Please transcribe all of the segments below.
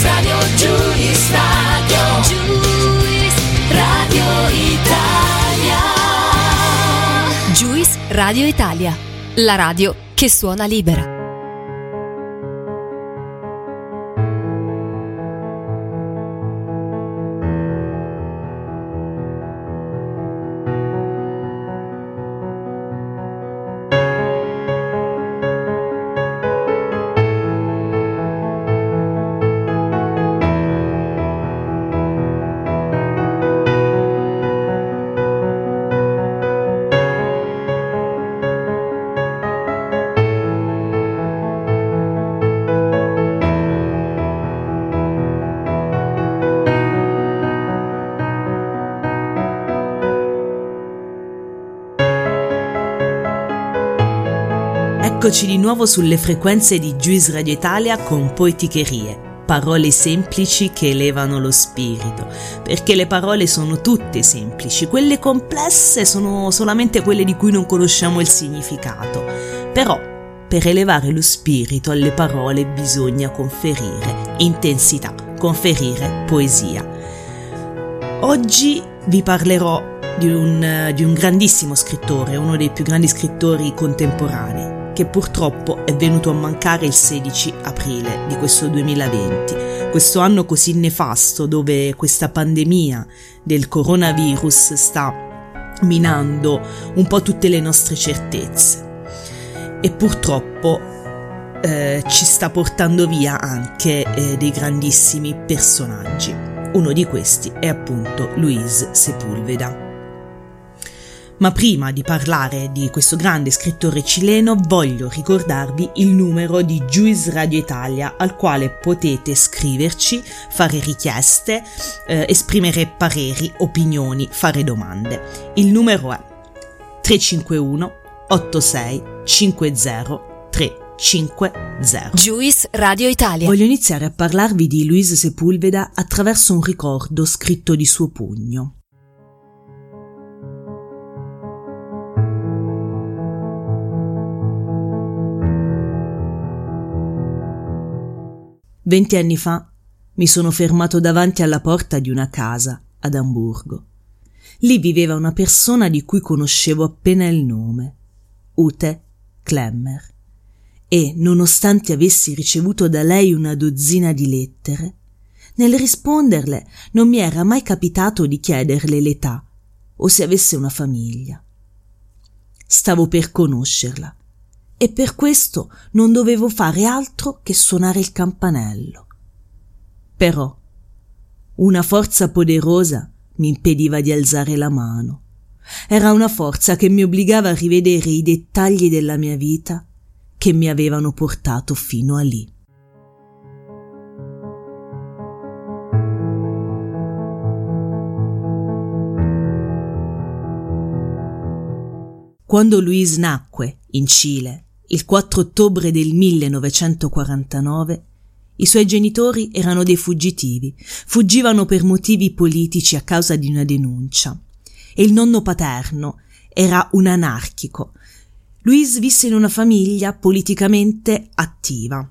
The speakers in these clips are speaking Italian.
Juice Radio, Juice Radio, Juice Radio Italia. Juice Radio Italia, la radio che suona libera. Eccoci di nuovo sulle frequenze di Juice Radio Italia con poeticherie, parole semplici che elevano lo spirito, perché le parole sono tutte semplici, quelle complesse sono solamente quelle di cui non conosciamo il significato. Però, per elevare lo spirito alle parole bisogna conferire intensità, conferire poesia. Oggi vi parlerò di un, di un grandissimo scrittore, uno dei più grandi scrittori contemporanei che purtroppo è venuto a mancare il 16 aprile di questo 2020, questo anno così nefasto dove questa pandemia del coronavirus sta minando un po' tutte le nostre certezze e purtroppo eh, ci sta portando via anche eh, dei grandissimi personaggi. Uno di questi è appunto Luis Sepulveda. Ma prima di parlare di questo grande scrittore cileno voglio ricordarvi il numero di Juice Radio Italia al quale potete scriverci, fare richieste, eh, esprimere pareri, opinioni, fare domande. Il numero è 351 86 50 350. Juice Radio Italia. Voglio iniziare a parlarvi di Luis Sepulveda attraverso un ricordo scritto di suo pugno. Venti anni fa mi sono fermato davanti alla porta di una casa ad Amburgo. Lì viveva una persona di cui conoscevo appena il nome, Ute Klemmer, e, nonostante avessi ricevuto da lei una dozzina di lettere, nel risponderle non mi era mai capitato di chiederle l'età o se avesse una famiglia. Stavo per conoscerla e per questo non dovevo fare altro che suonare il campanello. Però una forza poderosa mi impediva di alzare la mano. Era una forza che mi obbligava a rivedere i dettagli della mia vita che mi avevano portato fino a lì. Quando Louise nacque in Cile il 4 ottobre del 1949, i suoi genitori erano dei fuggitivi, fuggivano per motivi politici a causa di una denuncia. E il nonno paterno era un anarchico. Louise visse in una famiglia politicamente attiva.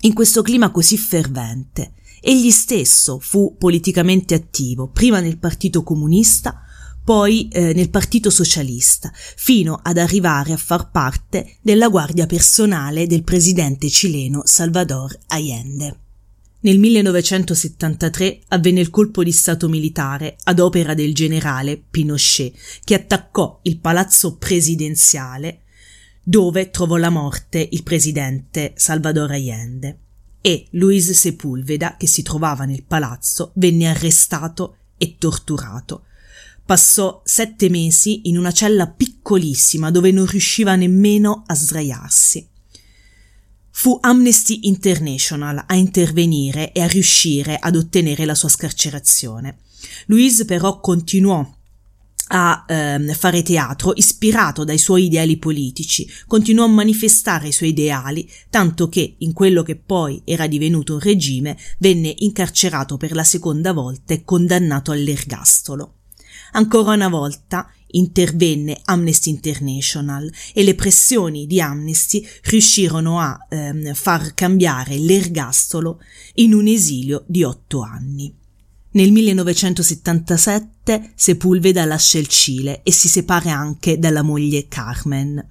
In questo clima così fervente, egli stesso fu politicamente attivo, prima nel Partito Comunista, poi eh, nel Partito Socialista, fino ad arrivare a far parte della guardia personale del presidente cileno Salvador Allende. Nel 1973 avvenne il colpo di Stato militare ad opera del generale Pinochet, che attaccò il palazzo presidenziale dove trovò la morte il presidente Salvador Allende e Luis Sepulveda, che si trovava nel palazzo, venne arrestato e torturato Passò sette mesi in una cella piccolissima dove non riusciva nemmeno a sdraiarsi. Fu Amnesty International a intervenire e a riuscire ad ottenere la sua scarcerazione. Louise però continuò a ehm, fare teatro ispirato dai suoi ideali politici, continuò a manifestare i suoi ideali, tanto che in quello che poi era divenuto un regime venne incarcerato per la seconda volta e condannato all'ergastolo. Ancora una volta intervenne Amnesty International e le pressioni di Amnesty riuscirono a ehm, far cambiare l'ergastolo in un esilio di otto anni. Nel 1977 Sepulveda lascia il Cile e si separa anche dalla moglie Carmen.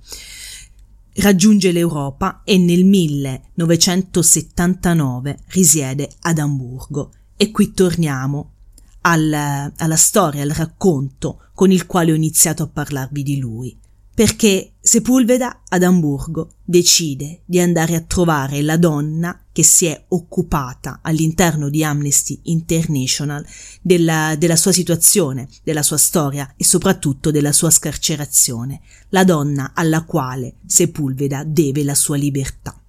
Raggiunge l'Europa e nel 1979 risiede ad Amburgo. E qui torniamo al, alla storia, al racconto con il quale ho iniziato a parlarvi di lui perché Sepulveda ad Amburgo decide di andare a trovare la donna che si è occupata all'interno di Amnesty International della, della sua situazione, della sua storia e soprattutto della sua scarcerazione, la donna alla quale Sepulveda deve la sua libertà.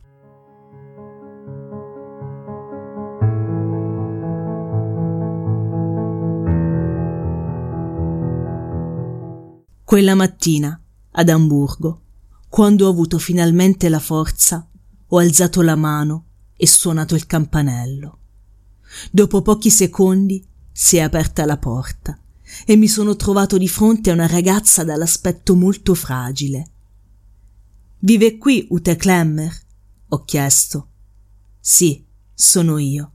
Quella mattina ad Amburgo, quando ho avuto finalmente la forza, ho alzato la mano e suonato il campanello. Dopo pochi secondi si è aperta la porta e mi sono trovato di fronte a una ragazza dall'aspetto molto fragile. Vive qui Ute Klemmer? ho chiesto. Sì, sono io.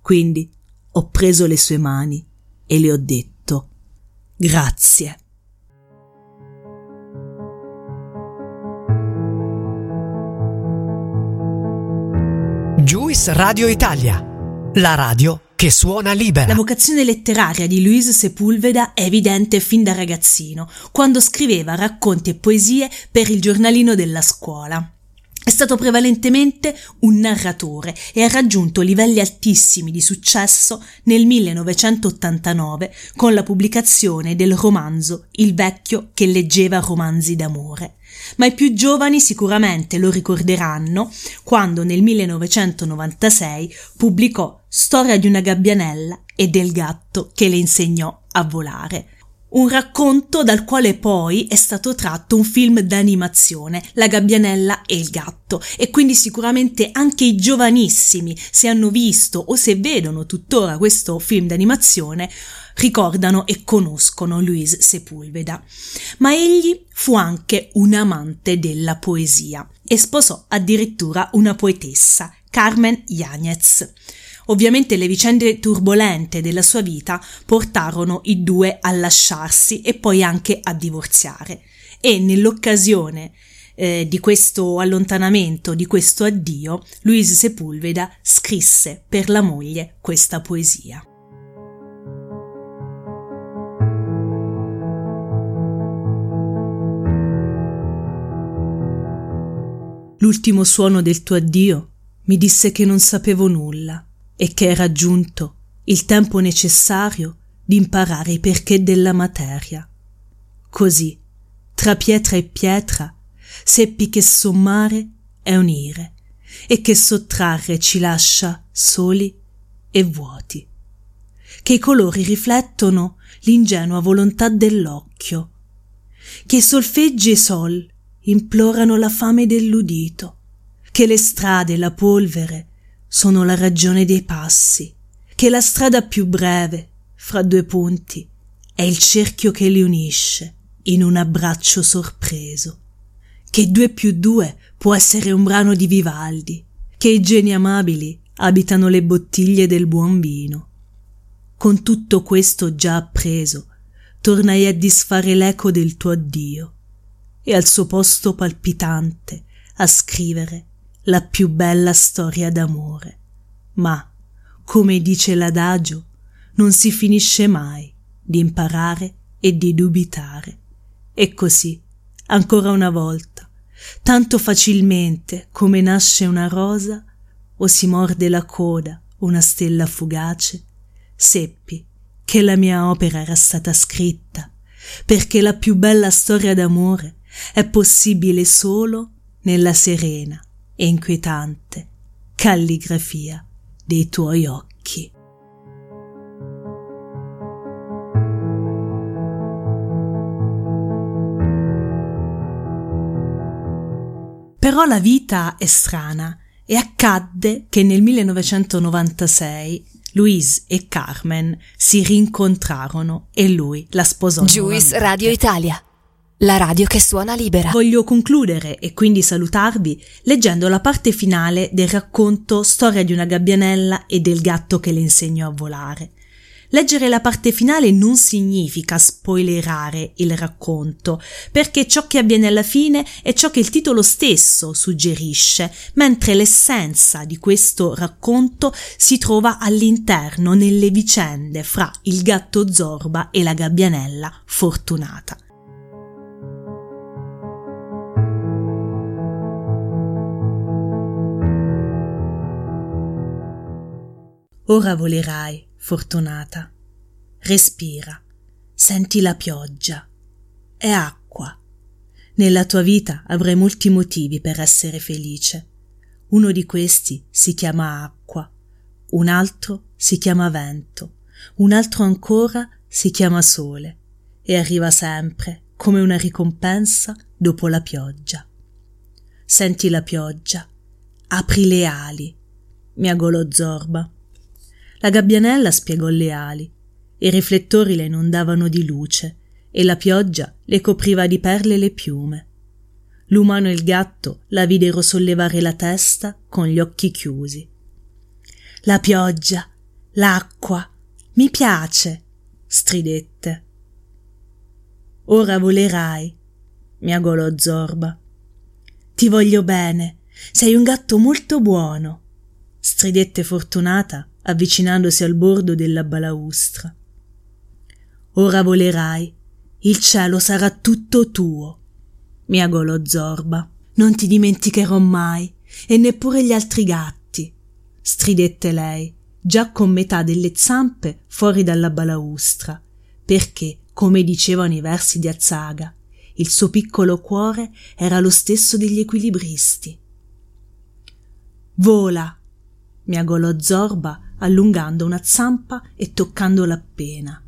Quindi ho preso le sue mani e le ho detto grazie. Juice Radio Italia, la radio che suona libera. La vocazione letteraria di Luis Sepulveda è evidente fin da ragazzino, quando scriveva racconti e poesie per il giornalino della scuola. È stato prevalentemente un narratore e ha raggiunto livelli altissimi di successo nel 1989 con la pubblicazione del romanzo Il vecchio che leggeva romanzi d'amore ma i più giovani sicuramente lo ricorderanno quando nel 1996 pubblicò Storia di una gabbianella e del gatto che le insegnò a volare. Un racconto dal quale poi è stato tratto un film d'animazione, La gabbianella e il gatto, e quindi sicuramente anche i giovanissimi, se hanno visto o se vedono tuttora questo film d'animazione, ricordano e conoscono Luis Sepulveda. Ma egli fu anche un amante della poesia e sposò addirittura una poetessa, Carmen Yanez. Ovviamente le vicende turbolente della sua vita portarono i due a lasciarsi e poi anche a divorziare. E nell'occasione eh, di questo allontanamento, di questo addio, Luis Sepulveda scrisse per la moglie questa poesia. L'ultimo suono del tuo addio mi disse che non sapevo nulla e che era giunto il tempo necessario di imparare i perché della materia. Così, tra pietra e pietra, seppi che sommare è unire e che sottrarre ci lascia soli e vuoti, che i colori riflettono l'ingenua volontà dell'occhio, che i solfeggi e i sol implorano la fame dell'udito, che le strade la polvere sono la ragione dei passi, che la strada più breve fra due punti è il cerchio che li unisce in un abbraccio sorpreso, che due più due può essere un brano di Vivaldi, che i geni amabili abitano le bottiglie del buon vino. Con tutto questo già appreso, tornai a disfare l'eco del tuo addio e al suo posto palpitante a scrivere la più bella storia d'amore. Ma, come dice l'adagio, non si finisce mai di imparare e di dubitare. E così, ancora una volta, tanto facilmente come nasce una rosa o si morde la coda una stella fugace, seppi che la mia opera era stata scritta perché la più bella storia d'amore è possibile solo nella serena e inquietante calligrafia dei tuoi occhi. Però la vita è strana e accadde che nel 1996 Louise e Carmen si rincontrarono e lui la sposò. Juice nuovamente. Radio Italia, la radio che suona libera. Voglio concludere e quindi salutarvi leggendo la parte finale del racconto Storia di una gabbianella e del gatto che le insegnò a volare. Leggere la parte finale non significa spoilerare il racconto, perché ciò che avviene alla fine è ciò che il titolo stesso suggerisce, mentre l'essenza di questo racconto si trova all'interno nelle vicende fra il gatto Zorba e la gabbianella fortunata. Ora volerai, fortunata. Respira, senti la pioggia. È acqua. Nella tua vita avrai molti motivi per essere felice. Uno di questi si chiama acqua, un altro si chiama vento, un altro ancora si chiama sole e arriva sempre come una ricompensa dopo la pioggia. Senti la pioggia, apri le ali, miagolò Zorba. La gabbianella spiegò le ali. I riflettori le inondavano di luce e la pioggia le copriva di perle le piume. L'umano e il gatto la videro sollevare la testa con gli occhi chiusi. La pioggia, l'acqua, mi piace, stridette. Ora volerai, miagolò Zorba. Ti voglio bene, sei un gatto molto buono, stridette Fortunata avvicinandosi al bordo della balaustra. Ora volerai, il cielo sarà tutto tuo, miagolò Zorba. Non ti dimenticherò mai, e neppure gli altri gatti, stridette lei, già con metà delle zampe fuori dalla balaustra, perché, come dicevano i versi di Azzaga, il suo piccolo cuore era lo stesso degli equilibristi. Vola, miagolò Zorba allungando una zampa e toccandola appena.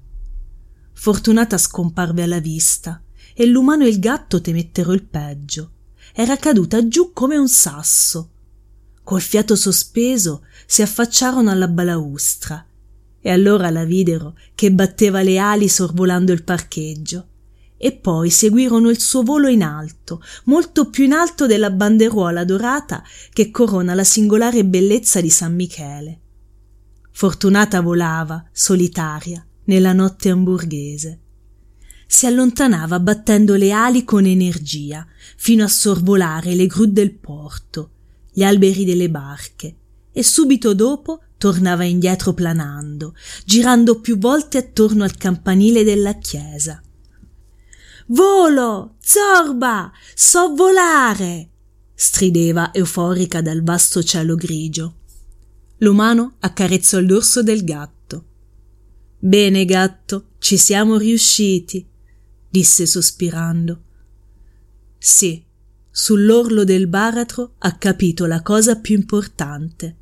Fortunata scomparve alla vista e l'umano e il gatto temettero il peggio. Era caduta giù come un sasso. Col fiato sospeso si affacciarono alla balaustra e allora la videro che batteva le ali sorvolando il parcheggio e poi seguirono il suo volo in alto, molto più in alto della banderuola dorata che corona la singolare bellezza di San Michele. Fortunata volava, solitaria, nella notte hamburghese. Si allontanava battendo le ali con energia, fino a sorvolare le gru del porto, gli alberi delle barche, e subito dopo tornava indietro planando, girando più volte attorno al campanile della chiesa. Volo! Zorba! So volare! strideva euforica dal vasto cielo grigio. L'umano accarezzò il dorso del gatto. Bene, gatto, ci siamo riusciti, disse sospirando. Sì, sull'orlo del baratro ha capito la cosa più importante,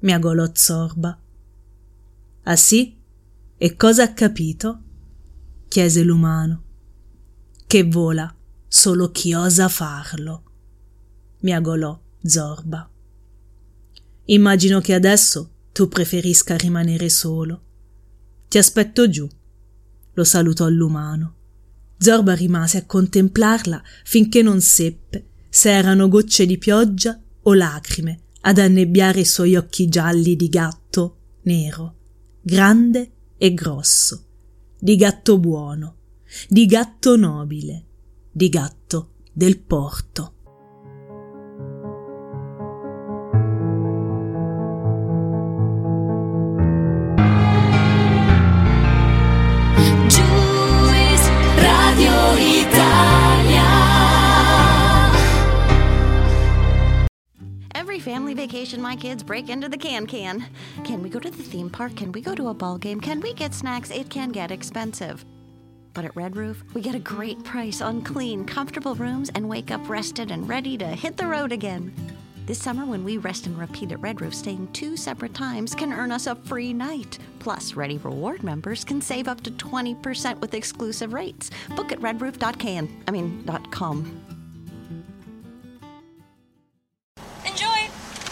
miagolò Zorba. Ah sì? E cosa ha capito? chiese l'umano che vola solo chi osa farlo, miagolò Zorba. Immagino che adesso tu preferisca rimanere solo. Ti aspetto giù, lo salutò l'umano. Zorba rimase a contemplarla finché non seppe se erano gocce di pioggia o lacrime ad annebbiare i suoi occhi gialli di gatto nero, grande e grosso, di gatto buono di gatto nobile, di gatto del porto. Family vacation, my kids break into the can can. Can we go to the theme park? Can we go to a ball game? Can we get snacks? It can get expensive. But at Red Roof, we get a great price on clean, comfortable rooms and wake up rested and ready to hit the road again. This summer, when we rest and repeat at Red Roof, staying two separate times can earn us a free night. Plus, Ready Reward members can save up to 20% with exclusive rates. Book at redroof.can. I mean, .com.